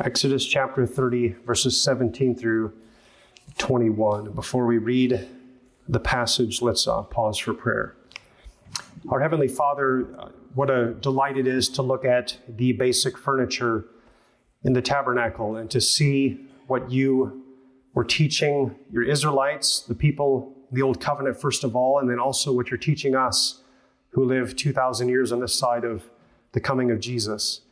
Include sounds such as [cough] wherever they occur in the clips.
Exodus chapter 30, verses 17 through 21. Before we read the passage, let's uh, pause for prayer. Our Heavenly Father, uh, what a delight it is to look at the basic furniture in the tabernacle and to see what you were teaching your Israelites, the people, the Old Covenant, first of all, and then also what you're teaching us who live 2,000 years on this side of the coming of Jesus.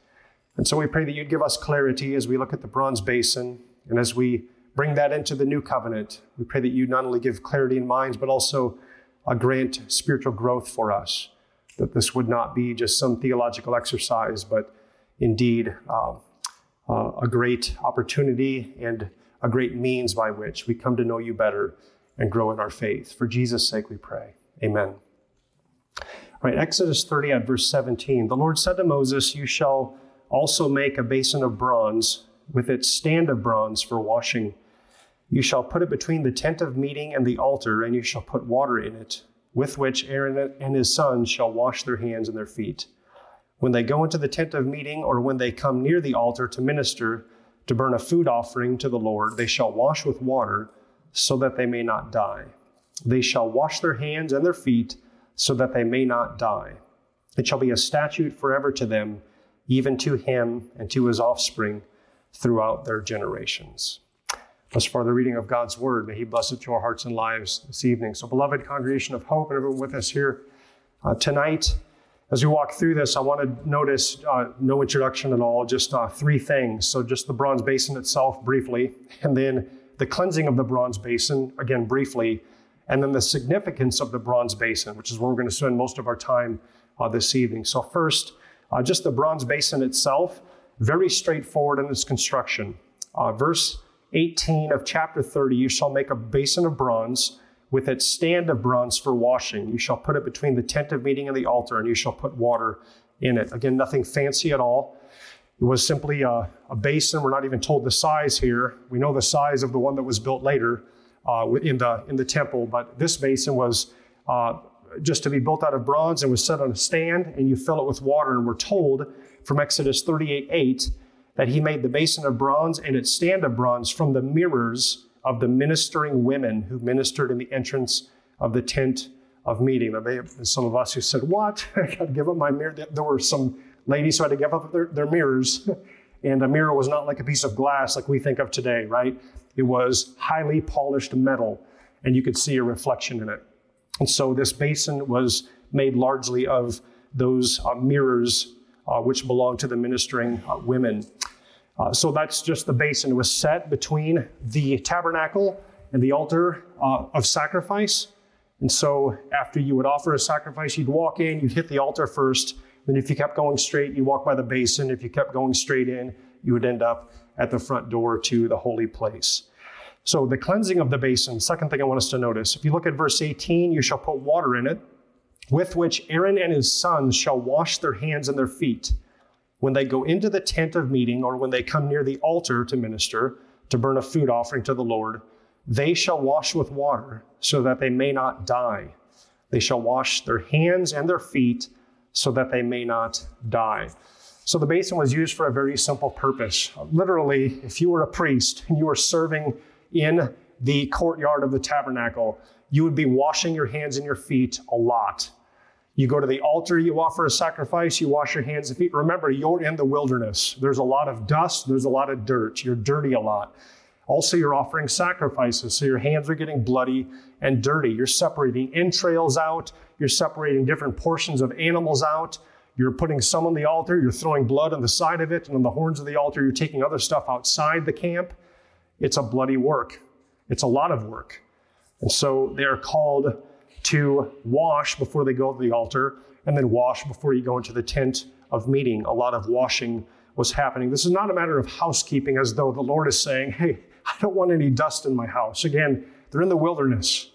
And so we pray that you'd give us clarity as we look at the bronze basin and as we bring that into the new covenant. We pray that you not only give clarity in minds, but also uh, grant spiritual growth for us. That this would not be just some theological exercise, but indeed uh, uh, a great opportunity and a great means by which we come to know you better and grow in our faith. For Jesus' sake, we pray. Amen. All right, Exodus 30 at verse 17. The Lord said to Moses, You shall also make a basin of bronze with its stand of bronze for washing. You shall put it between the tent of meeting and the altar, and you shall put water in it, with which Aaron and his sons shall wash their hands and their feet. When they go into the tent of meeting, or when they come near the altar to minister, to burn a food offering to the Lord, they shall wash with water, so that they may not die. They shall wash their hands and their feet, so that they may not die. It shall be a statute forever to them even to him and to his offspring throughout their generations. Thus far, the reading of God's word. May He bless it to our hearts and lives this evening. So, beloved congregation of hope, and everyone with us here uh, tonight, as we walk through this, I want to notice uh, no introduction at all, just uh, three things. So, just the bronze basin itself briefly, and then the cleansing of the bronze basin, again, briefly, and then the significance of the bronze basin, which is where we're going to spend most of our time uh, this evening. So, first, uh, just the bronze basin itself, very straightforward in its construction. Uh, verse 18 of chapter 30 You shall make a basin of bronze with its stand of bronze for washing. You shall put it between the tent of meeting and the altar, and you shall put water in it. Again, nothing fancy at all. It was simply a, a basin. We're not even told the size here. We know the size of the one that was built later uh, in, the, in the temple, but this basin was uh, just to be built out of bronze and was set on a stand, and you fill it with water. And we're told from Exodus 38 8 that he made the basin of bronze and its stand of bronze from the mirrors of the ministering women who ministered in the entrance of the tent of meeting. There may have some of us who said, What? [laughs] I got to give up my mirror. There were some ladies who had to give up their, their mirrors. [laughs] and a mirror was not like a piece of glass like we think of today, right? It was highly polished metal, and you could see a reflection in it. And so this basin was made largely of those uh, mirrors uh, which belonged to the ministering uh, women. Uh, so that's just the basin. Was set between the tabernacle and the altar uh, of sacrifice. And so after you would offer a sacrifice, you'd walk in, you'd hit the altar first. Then if you kept going straight, you walk by the basin. If you kept going straight in, you would end up at the front door to the holy place. So, the cleansing of the basin, second thing I want us to notice. If you look at verse 18, you shall put water in it, with which Aaron and his sons shall wash their hands and their feet when they go into the tent of meeting or when they come near the altar to minister, to burn a food offering to the Lord. They shall wash with water so that they may not die. They shall wash their hands and their feet so that they may not die. So the basin was used for a very simple purpose. Literally, if you were a priest and you were serving in the courtyard of the tabernacle, you would be washing your hands and your feet a lot. You go to the altar, you offer a sacrifice, you wash your hands and feet. Remember, you're in the wilderness. There's a lot of dust, there's a lot of dirt. You're dirty a lot. Also, you're offering sacrifices, so your hands are getting bloody and dirty. You're separating entrails out, you're separating different portions of animals out. You're putting some on the altar, you're throwing blood on the side of it, and on the horns of the altar, you're taking other stuff outside the camp. It's a bloody work. It's a lot of work. And so they are called to wash before they go to the altar and then wash before you go into the tent of meeting. A lot of washing was happening. This is not a matter of housekeeping as though the Lord is saying, Hey, [laughs] I don't want any dust in my house. Again, they're in the wilderness.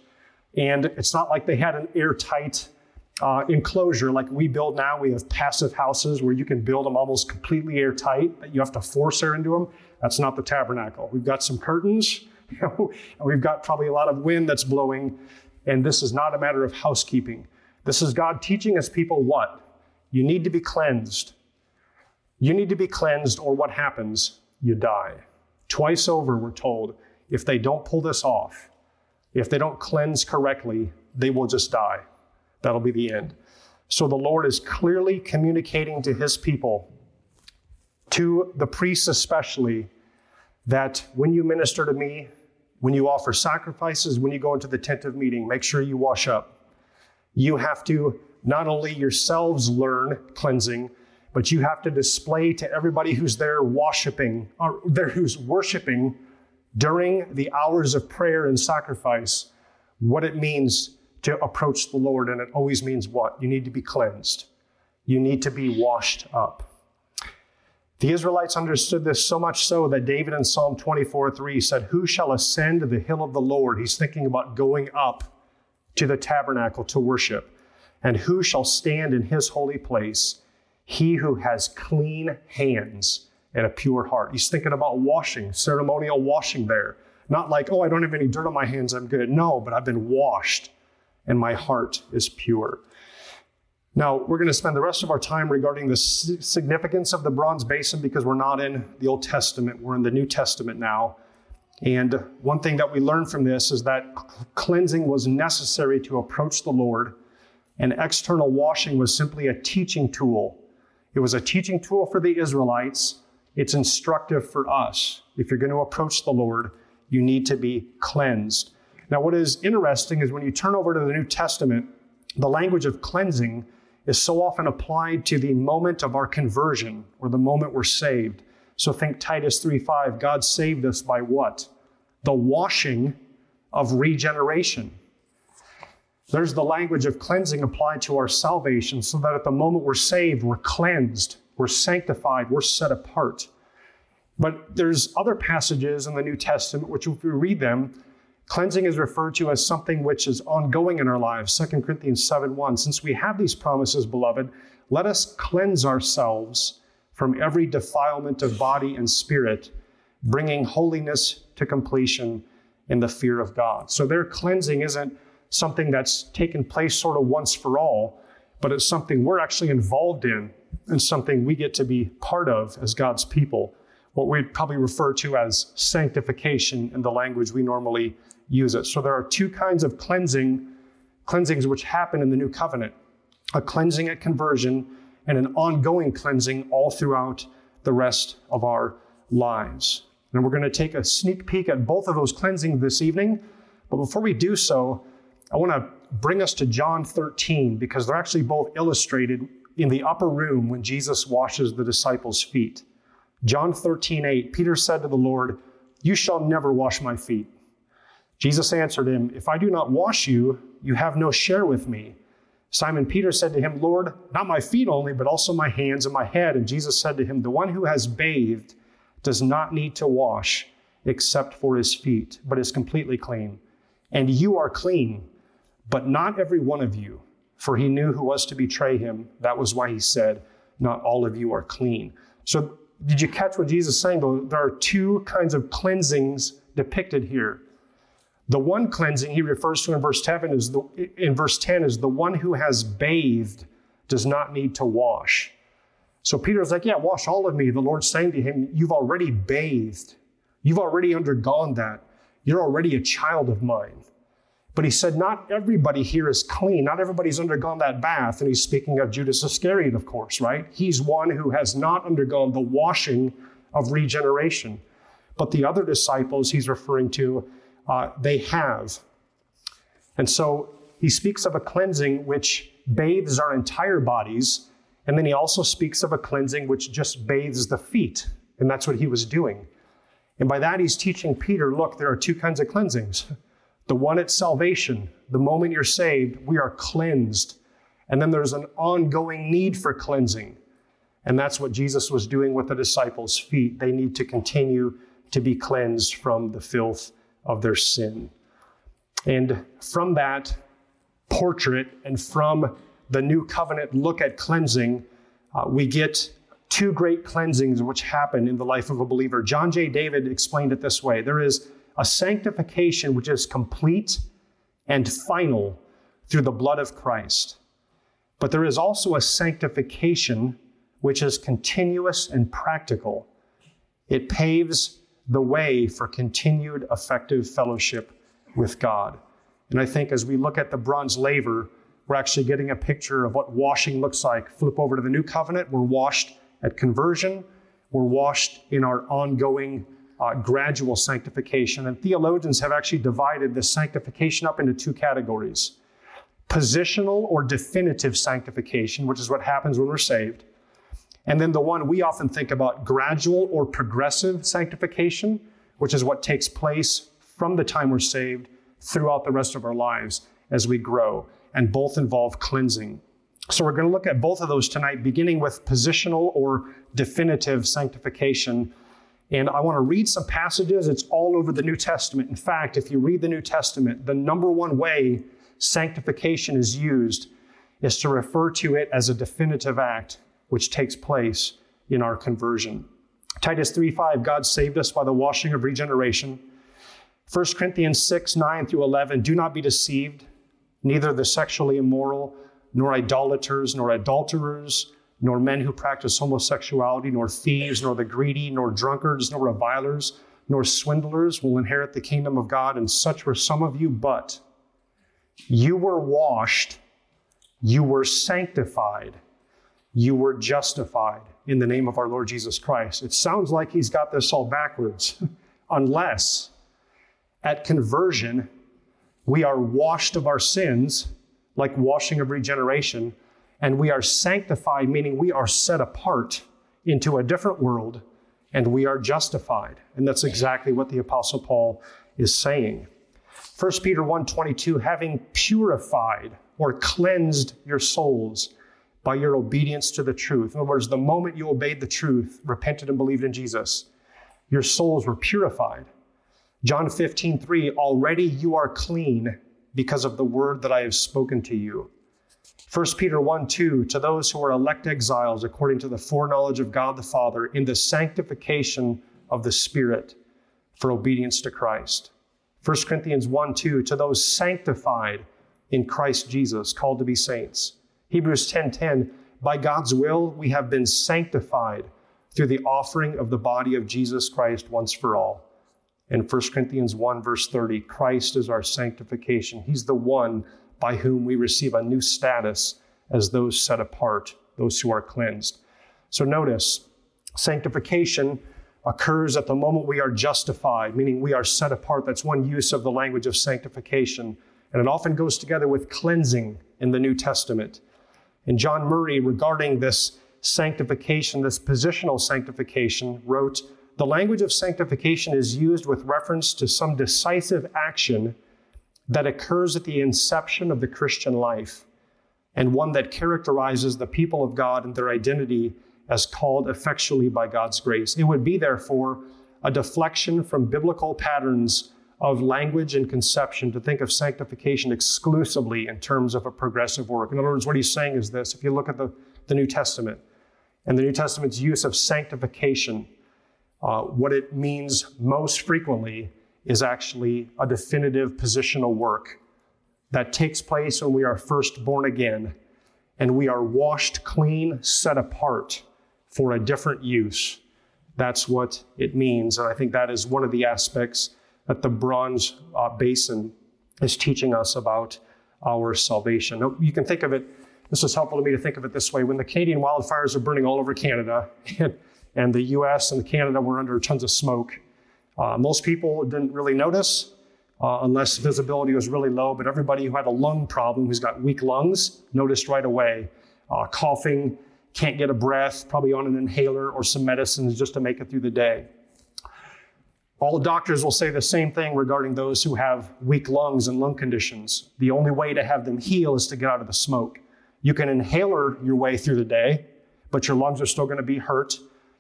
And it's not like they had an airtight uh, enclosure like we build now. We have passive houses where you can build them almost completely airtight, but you have to force air into them. That's not the tabernacle. We've got some curtains, and [laughs] we've got probably a lot of wind that's blowing, and this is not a matter of housekeeping. This is God teaching his people what? You need to be cleansed. You need to be cleansed, or what happens? you die. Twice over, we're told, if they don't pull this off, if they don't cleanse correctly, they will just die. That'll be the end. So the Lord is clearly communicating to his people, to the priests especially, that when you minister to me, when you offer sacrifices, when you go into the tent of meeting, make sure you wash up. You have to not only yourselves learn cleansing, but you have to display to everybody who's there worshiping, or there who's worshiping during the hours of prayer and sacrifice, what it means to approach the Lord. And it always means what? You need to be cleansed. You need to be washed up. The Israelites understood this so much so that David in Psalm 24 3 said, Who shall ascend the hill of the Lord? He's thinking about going up to the tabernacle to worship. And who shall stand in his holy place? He who has clean hands and a pure heart. He's thinking about washing, ceremonial washing there. Not like, oh, I don't have any dirt on my hands, I'm good. No, but I've been washed and my heart is pure. Now, we're going to spend the rest of our time regarding the significance of the bronze basin because we're not in the Old Testament, we're in the New Testament now. And one thing that we learn from this is that cleansing was necessary to approach the Lord, and external washing was simply a teaching tool. It was a teaching tool for the Israelites. It's instructive for us. If you're going to approach the Lord, you need to be cleansed. Now, what is interesting is when you turn over to the New Testament, the language of cleansing is so often applied to the moment of our conversion or the moment we're saved. So think Titus 3:5, God saved us by what? The washing of regeneration. There's the language of cleansing applied to our salvation so that at the moment we're saved, we're cleansed, we're sanctified, we're set apart. But there's other passages in the New Testament which if we read them, Cleansing is referred to as something which is ongoing in our lives. 2 Corinthians 7 1. Since we have these promises, beloved, let us cleanse ourselves from every defilement of body and spirit, bringing holiness to completion in the fear of God. So their cleansing isn't something that's taken place sort of once for all, but it's something we're actually involved in and something we get to be part of as God's people. What we'd probably refer to as sanctification in the language we normally use it. So there are two kinds of cleansing, cleansings which happen in the new covenant a cleansing at conversion and an ongoing cleansing all throughout the rest of our lives. And we're going to take a sneak peek at both of those cleansings this evening. But before we do so, I want to bring us to John 13 because they're actually both illustrated in the upper room when Jesus washes the disciples' feet. John 13, 8, Peter said to the Lord, You shall never wash my feet. Jesus answered him, If I do not wash you, you have no share with me. Simon Peter said to him, Lord, not my feet only, but also my hands and my head. And Jesus said to him, The one who has bathed does not need to wash except for his feet, but is completely clean. And you are clean, but not every one of you. For he knew who was to betray him. That was why he said, Not all of you are clean. So, did you catch what Jesus is saying? There are two kinds of cleansings depicted here. The one cleansing he refers to in verse 10 is the, in verse 10 is the one who has bathed does not need to wash. So Peter's like, Yeah, wash all of me. The Lord's saying to him, You've already bathed. You've already undergone that. You're already a child of mine. But he said, Not everybody here is clean. Not everybody's undergone that bath. And he's speaking of Judas Iscariot, of course, right? He's one who has not undergone the washing of regeneration. But the other disciples he's referring to uh, they have. And so he speaks of a cleansing which bathes our entire bodies. And then he also speaks of a cleansing which just bathes the feet. And that's what he was doing. And by that, he's teaching Peter look, there are two kinds of cleansings. The one at salvation, the moment you're saved, we are cleansed. And then there's an ongoing need for cleansing. And that's what Jesus was doing with the disciples' feet. They need to continue to be cleansed from the filth of their sin. And from that portrait and from the new covenant look at cleansing, uh, we get two great cleansings which happen in the life of a believer. John J. Davis explained it this way there is a sanctification which is complete and final through the blood of Christ. But there is also a sanctification which is continuous and practical It paves the way for continued effective fellowship with God. And I think as we look at the bronze laver, we're actually getting a picture of what washing looks like. Flip over to the new covenant. We're washed at conversion, we're washed in our ongoing uh, gradual sanctification. And theologians have actually divided this sanctification up into two categories positional or definitive sanctification, which is what happens when we're saved. And then the one we often think about, gradual or progressive sanctification, which is what takes place from the time we're saved throughout the rest of our lives as we grow. And both involve cleansing. So we're going to look at both of those tonight, beginning with positional or definitive sanctification. And I want to read some passages. It's all over the New Testament. In fact, if you read the New Testament, the number one way sanctification is used is to refer to it as a definitive act which takes place in our conversion. Titus 3:5 God saved us by the washing of regeneration. 1 Corinthians 6, 9 through 11, do not be deceived, neither the sexually immoral, nor idolaters, nor adulterers, nor men who practice homosexuality, nor thieves, nor the greedy, nor drunkards, nor revilers, nor swindlers will inherit the kingdom of God, and such were some of you, but you were washed, you were sanctified, you were justified in the name of our Lord Jesus Christ. It sounds like he's got this all backwards, [laughs] unless at conversion we are washed of our sins, like washing of regeneration, and we are sanctified, meaning we are set apart into a different world and we are justified. And that's exactly what the Apostle Paul is saying. 1 Peter 1:22 having purified or cleansed your souls by your obedience to the truth. In other words, the moment you obeyed the truth, repented and believed in Jesus, your souls were purified. John 15, 3, already you are clean because of the word that I have spoken to you. 1 Peter 1, 2, to those who are elect exiles according to the foreknowledge of God the Father in the sanctification of the Spirit for obedience to Christ. 1 Corinthians 1, 2, to those sanctified in Christ Jesus, called to be saints. Hebrews 10:10, by God's will we have been sanctified through the offering of the body of Jesus Christ once for all. In 1 Corinthians 1 verse 30, Christ is our sanctification. He's the one by whom we receive a new status as those set apart, those who are cleansed. So notice, sanctification occurs at the moment we are justified, meaning we are set apart. That's one use of the language of sanctification. And it often goes together with cleansing in the New Testament. And John Murray, regarding this sanctification, this positional sanctification, wrote The language of sanctification is used with reference to some decisive action that occurs at the inception of the Christian life, and one that characterizes the people of God and their identity as called effectually by God's grace. It would be, therefore, a deflection from biblical patterns of language and conception to think of sanctification exclusively in terms of a progressive work. In other words, what he's saying is this if you look at the, the New Testament and the New Testament's use of sanctification, uh, what it means most frequently is actually a definitive positional work that takes place when we are first born again and we are washed clean, set apart for a different use. That's what it means. And I think that is one of the aspects that the bronze uh, basin is teaching us about our salvation. Now, you can think of it, this is helpful to me to think of it this way. When the Canadian wildfires are burning all over Canada, [laughs] and, and the US and Canada were under tons of smoke, uh, most people didn't really notice uh, unless visibility was really low, but everybody who had a lung problem, who's got weak lungs, noticed right away. Uh, coughing, can't get a breath, probably on an inhaler or some medicines just to make it through the day. All doctors will say the same thing regarding those who have weak lungs and lung conditions. The only way to have them heal is to get out of the smoke. You can inhaler your way through the day, but your lungs are still going to be hurt.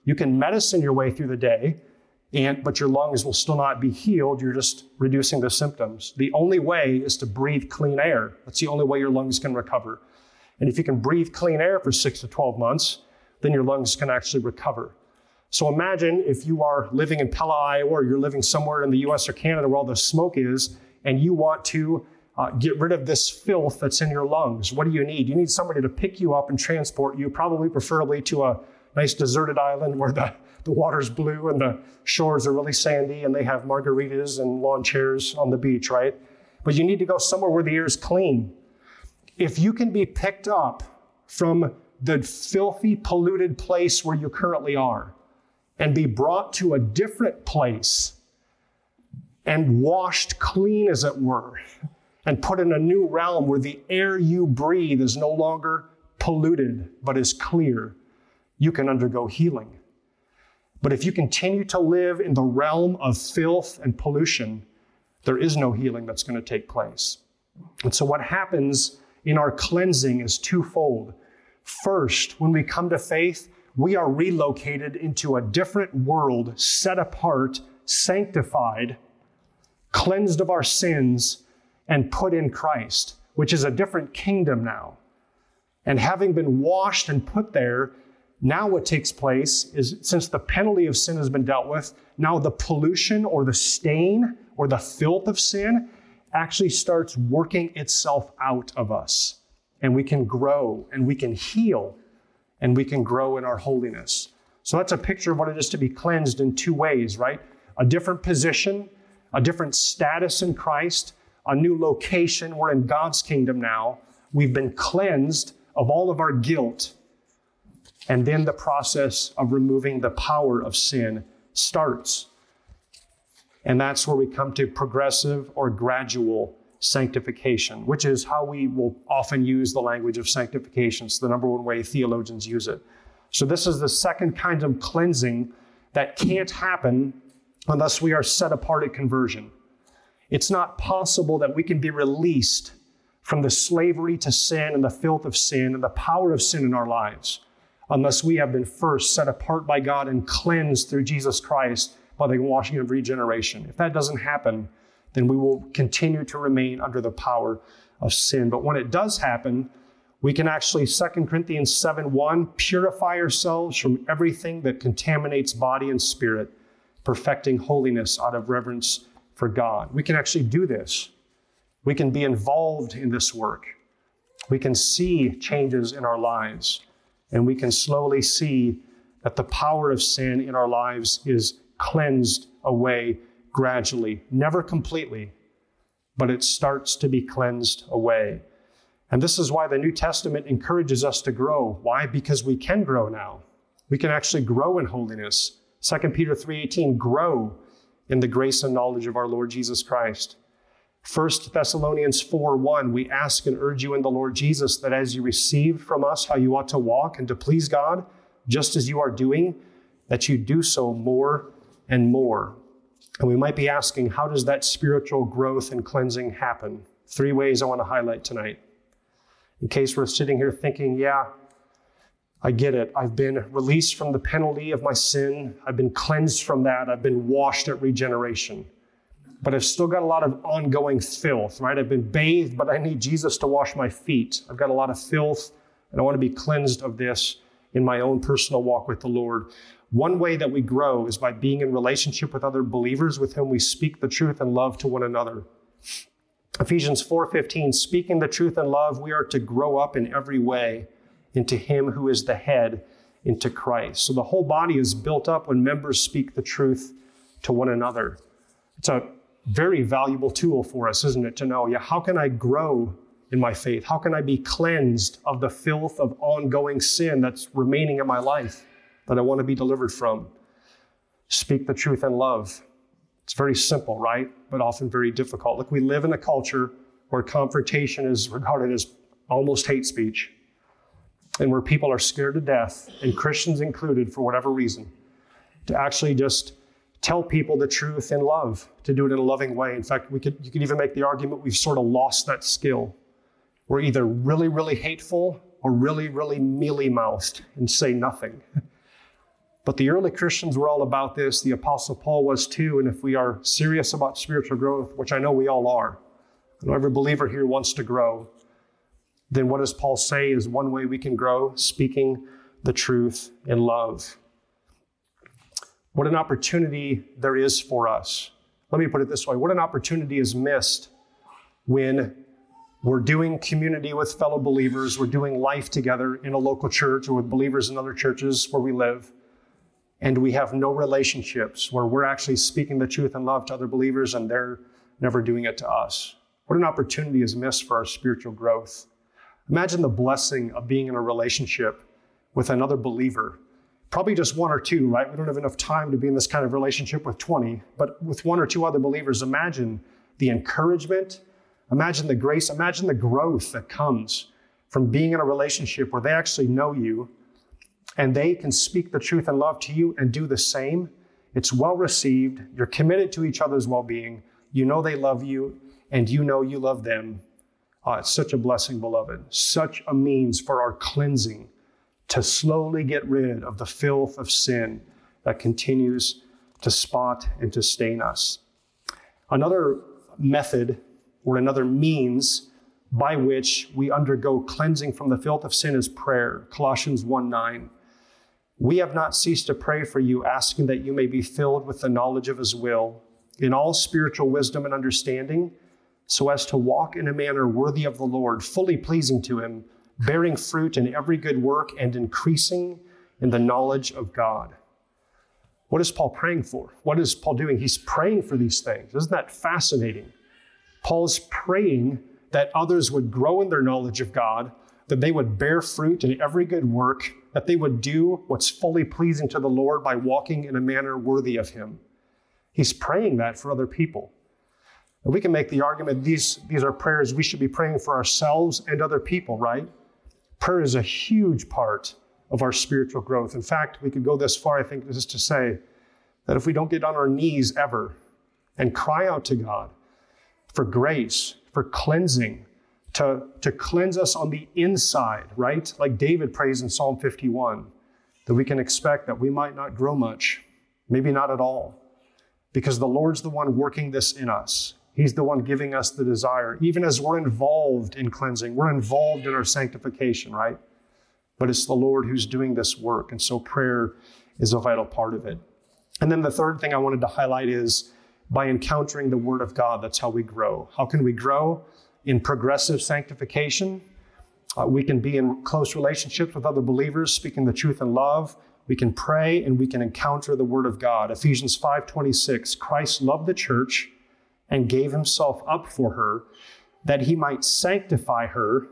You can medicine your way through the day, and but your lungs will still not be healed. You're just reducing the symptoms. The only way is to breathe clean air. That's the only way your lungs can recover. And if you can breathe clean air for six to 12 months, then your lungs can actually recover. So imagine if you are living in Pella, Iowa, or you're living somewhere in the US or Canada where all the smoke is, and you want to uh, get rid of this filth that's in your lungs. What do you need? You need somebody to pick you up and transport you, probably preferably to a nice deserted island where the, the water's blue and the shores are really sandy and they have margaritas and lawn chairs on the beach, right? But you need to go somewhere where the air is clean. If you can be picked up from the filthy, polluted place where you currently are and be brought to a different place and washed clean, as it were, and put in a new realm where the air you breathe is no longer polluted but is clear, you can undergo healing. But if you continue to live in the realm of filth and pollution, there is no healing that's going to take place. And so, what happens in our cleansing is twofold. First, when we come to faith, we are relocated into a different world, set apart, sanctified, cleansed of our sins, and put in Christ, which is a different kingdom now. And having been washed and put there, now what takes place is since the penalty of sin has been dealt with, now the pollution or the stain or the filth of sin actually starts working itself out of us. And we can grow and we can heal and we can grow in our holiness. So that's a picture of what it is to be cleansed in two ways, right? A different position, a different status in Christ, a new location. We're in God's kingdom now. We've been cleansed of all of our guilt. And then the process of removing the power of sin starts. And that's where we come to progressive or gradual sanctification, which is how we will often use the language of sanctification. It's the number one way theologians use it. So, this is the second kind of cleansing that can't happen unless we are set apart at conversion. It's not possible that we can be released from the slavery to sin and the filth of sin and the power of sin in our lives unless we have been first set apart by God and cleansed through Jesus Christ by the washing of regeneration. If that doesn't happen, then we will continue to remain under the power of sin. But when it does happen, we can actually 2 Corinthians 7 1 purify ourselves from everything that contaminates body and spirit, perfecting holiness out of reverence for God. We can actually do this. We can be involved in this work. We can see changes in our lives, and we can slowly see that the power of sin in our lives is cleansed away gradually, never completely, but it starts to be cleansed away. And this is why the New Testament encourages us to grow. Why? Because we can grow now. We can actually grow in holiness. 2 Peter 3:18 grow in the grace and knowledge of our Lord Jesus Christ. 1 Thessalonians 4 1, we ask and urge you in the Lord Jesus that as you receive from us how you ought to walk and to please God, just as you are doing, that you do so more and more. And we might be asking, how does that spiritual growth and cleansing happen? Three ways I want to highlight tonight. In case we're sitting here thinking, yeah, I get it. I've been released from the penalty of my sin. I've been cleansed from that. I've been washed at regeneration but I've still got a lot of ongoing filth, right? I've been bathed, but I need Jesus to wash my feet. I've got a lot of filth, and I want to be cleansed of this in my own personal walk with the Lord. One way that we grow is by being in relationship with other believers with whom we speak the truth and love to one another. Ephesians 4:15 speaking the truth in love we are to grow up in every way into him who is the head into Christ. So the whole body is built up when members speak the truth to one another. It's a very valuable tool for us, isn't it? To know, yeah, how can I grow in my faith? How can I be cleansed of the filth of ongoing sin that's remaining in my life that I want to be delivered from? Speak the truth in love. It's very simple, right? But often very difficult. Look, we live in a culture where confrontation is regarded as almost hate speech, and where people are scared to death, and Christians included, for whatever reason, to actually just tell people the truth in love, to do it in a loving way. In fact, we could, you could even make the argument we've sort of lost that skill. We're either really, really hateful or really, really mealy mouthed and say nothing. [laughs] But the early Christians were all about this. The Apostle Paul was too. And if we are serious about spiritual growth, which I know we all are, I know every believer here wants to grow, then what does Paul say is one way we can grow? Speaking the truth in love. What an opportunity there is for us. Let me put it this way what an opportunity is missed when we're doing community with fellow believers, we're doing life together in a local church or with believers in other churches where we live, and we have no relationships where we're actually speaking the truth and love to other believers and they're never doing it to us. What an opportunity is missed for our spiritual growth. Imagine the blessing of being in a relationship with another believer. Probably just one or two, right? We don't have enough time to be in this kind of relationship with 20, but with one or two other believers, imagine the encouragement, imagine the grace, imagine the growth that comes from being in a relationship where they actually know you and they can speak the truth and love to you and do the same. It's well received. You're committed to each other's well being. You know they love you, and you know you love them. Oh, it's such a blessing, beloved. Such a means for our cleansing to slowly get rid of the filth of sin that continues to spot and to stain us. Another method or another means by which we undergo cleansing from the filth of sin is prayer. Colossians 1 9. We have not ceased to pray for you, asking that you may be filled with the knowledge of his will in all spiritual wisdom and understanding, so as to walk in a manner worthy of the Lord, fully pleasing to him, bearing fruit in every good work and increasing in the knowledge of God. What is Paul praying for? What is Paul doing? He's praying for these things. Isn't that fascinating? Paul's praying that others would grow in their knowledge of God, that they would bear fruit in every good work, that they would do what's fully pleasing to the Lord by walking in a manner worthy of Him. He's praying that for other people. And we can make the argument these, these are prayers we should be praying for ourselves and other people, right? Prayer is a huge part of our spiritual growth. In fact, we could go this far, I think, just to say that if we don't get on our knees ever and cry out to God for grace, for cleansing, to, to cleanse us on the inside, right? Like David prays in Psalm 51, that we can expect that we might not grow much, maybe not at all, because the Lord's the one working this in us. He's the one giving us the desire, even as we're involved in cleansing, we're involved in our sanctification, right? But it's the Lord who's doing this work. And so prayer is a vital part of it. And then the third thing I wanted to highlight is by encountering the Word of God, that's how we grow. How can we grow? In progressive sanctification. Uh, we can be in close relationships with other believers, speaking the truth in love. We can pray and we can encounter the word of God. Ephesians 5:26, Christ loved the church and gave himself up for her that he might sanctify her,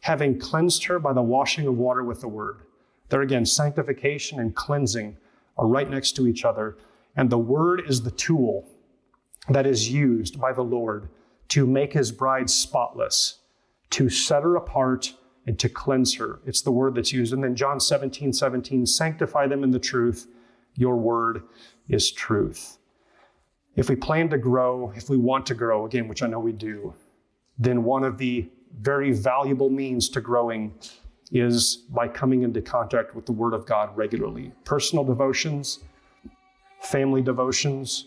having cleansed her by the washing of water with the word. There again, sanctification and cleansing are right next to each other, and the word is the tool that is used by the Lord to make his bride spotless, to set her apart, and to cleanse her. It's the word that's used. And then John 17, 17, sanctify them in the truth. Your word is truth. If we plan to grow, if we want to grow, again, which I know we do, then one of the very valuable means to growing is by coming into contact with the Word of God regularly. Personal devotions, family devotions,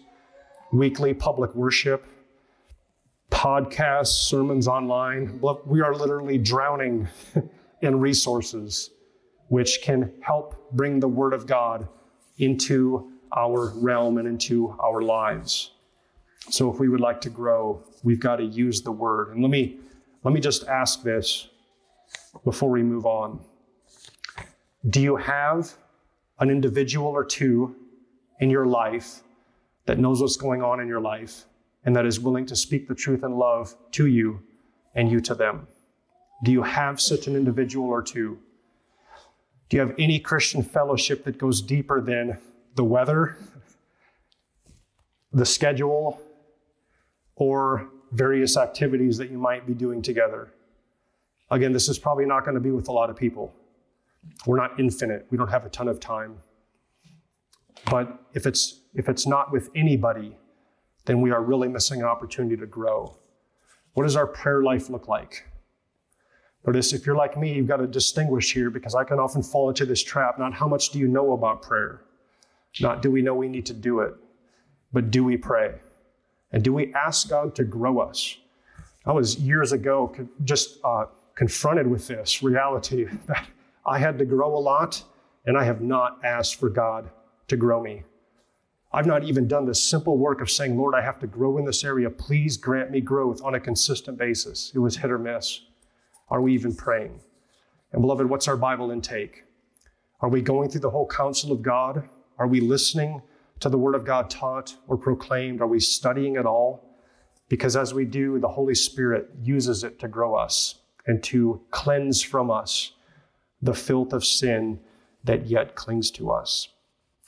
weekly public worship, podcasts, sermons online. We are literally drowning [laughs] in resources which can help bring the Word of God into our realm and into our lives. So if we would like to grow, we've got to use the Word. And let me, let me just ask this before we move on. Do you have an individual or two in your life that knows what's going on in your life and that is willing to speak the truth and love to you and you to them? Do you have such an individual or two? Do you have any Christian fellowship that goes deeper than the weather, the schedule, or various activities that you might be doing together? Again, this is probably not going to be with a lot of people. We're not infinite. We don't have a ton of time. But if it's if it's not with anybody, then we are really missing an opportunity to grow. What does our prayer life look like? Notice if you're like me, you've got to distinguish here because I can often fall into this trap. Not how much do you know about prayer, not do we know we need to do it, but do we pray? And do we ask God to grow us? I was years ago just uh, confronted with this reality [laughs] that I had to grow a lot and I have not asked for God to grow me. I've not even done the simple work of saying, Lord, I have to grow in this area. Please grant me growth on a consistent basis. It was hit or miss. Are we even praying? And beloved, what's our Bible intake? Are we going through the whole counsel of God? Are we listening to the Word of God taught or proclaimed? Are we studying it all? Because as we do, the Holy Spirit uses it to grow us and to cleanse from us the filth of sin that yet clings to us.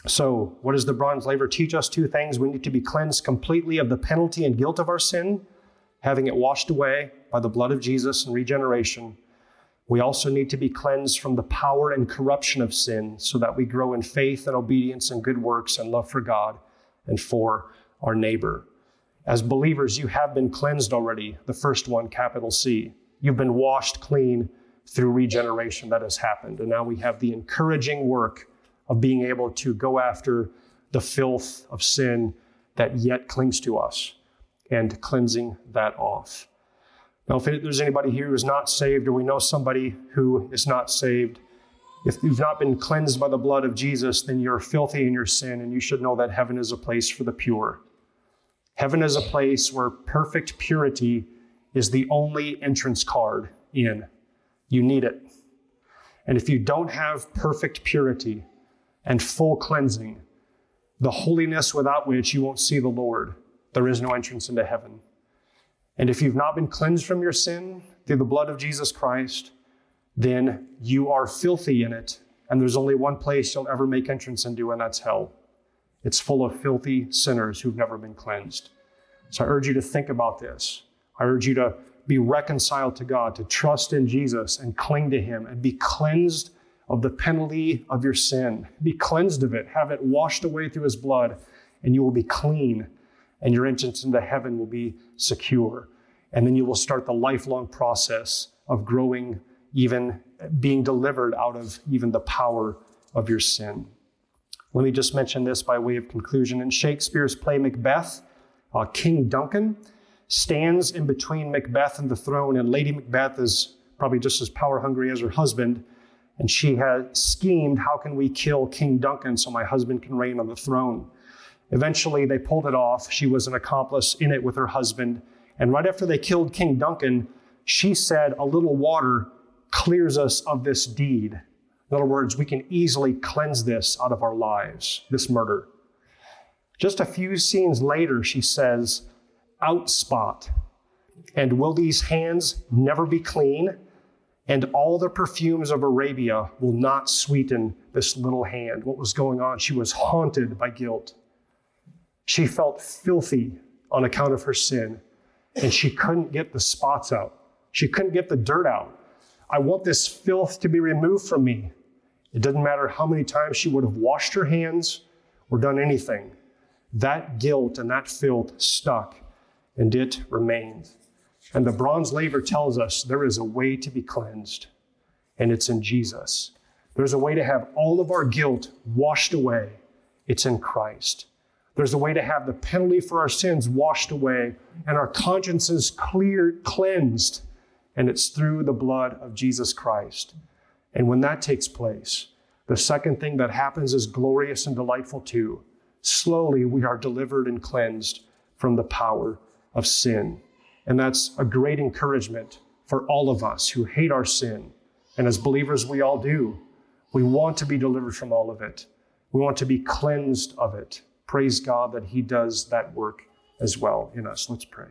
So, what does the bronze laver teach us? Two things. We need to be cleansed completely of the penalty and guilt of our sin, having it washed away by the blood of Jesus and regeneration. We also need to be cleansed from the power and corruption of sin so that we grow in faith and obedience and good works and love for God and for our neighbor. As believers, you have been cleansed already, the first one, capital C. You've been washed clean through regeneration that has happened. And now we have the encouraging work of being able to go after the filth of sin that yet clings to us and cleansing that off. Now, if there's anybody here who is not saved, or we know somebody who is not saved, if you've not been cleansed by the blood of Jesus, then you're filthy in your sin, and you should know that heaven is a place for the pure. Heaven is a place where perfect purity is the only entrance card in. You need it. And if you don't have perfect purity, and full cleansing, the holiness without which you won't see the Lord. There is no entrance into heaven. And if you've not been cleansed from your sin through the blood of Jesus Christ, then you are filthy in it. And there's only one place you'll ever make entrance into, and that's hell. It's full of filthy sinners who've never been cleansed. So I urge you to think about this. I urge you to be reconciled to God, to trust in Jesus and cling to Him and be cleansed of the penalty of your sin. Be cleansed of it, have it washed away through his blood, and you will be clean, and your entrance into heaven will be secure. And then you will start the lifelong process of growing, even being delivered out of even the power of your sin. Let me just mention this by way of conclusion. In Shakespeare's play Macbeth, uh, King Duncan stands in between Macbeth and the throne, and Lady Macbeth is probably just as power hungry as her husband and she had schemed, how can we kill King Duncan so my husband can reign on the throne? Eventually, they pulled it off. She was an accomplice in it with her husband. And right after they killed King Duncan, she said, A little water clears us of this deed. In other words, we can easily cleanse this out of our lives, this murder. Just a few scenes later, she says, Outspot. And will these hands never be clean? And all the perfumes of Arabia will not sweeten this little hand. What was going on? She was haunted by guilt. She felt filthy on account of her sin, and she couldn't get the spots out. She couldn't get the dirt out. I want this filth to be removed from me. It doesn't matter how many times she would have washed her hands or done anything. That guilt and that filth stuck, and it remained. And the bronze laver tells us there is a way to be cleansed, and it's in Jesus. There's a way to have all of our guilt washed away. It's in Christ. There's a way to have the penalty for our sins washed away and our consciences cleared, cleansed, and it's through the blood of Jesus Christ. And when that takes place, the second thing that happens is glorious and delightful too. Slowly, we are delivered and cleansed from the power of sin. And that's a great encouragement for all of us who hate our sin. And as believers, we all do. We want to be delivered from all of it. We want to be cleansed of it. Praise God that He does that work as well in us. Let's pray.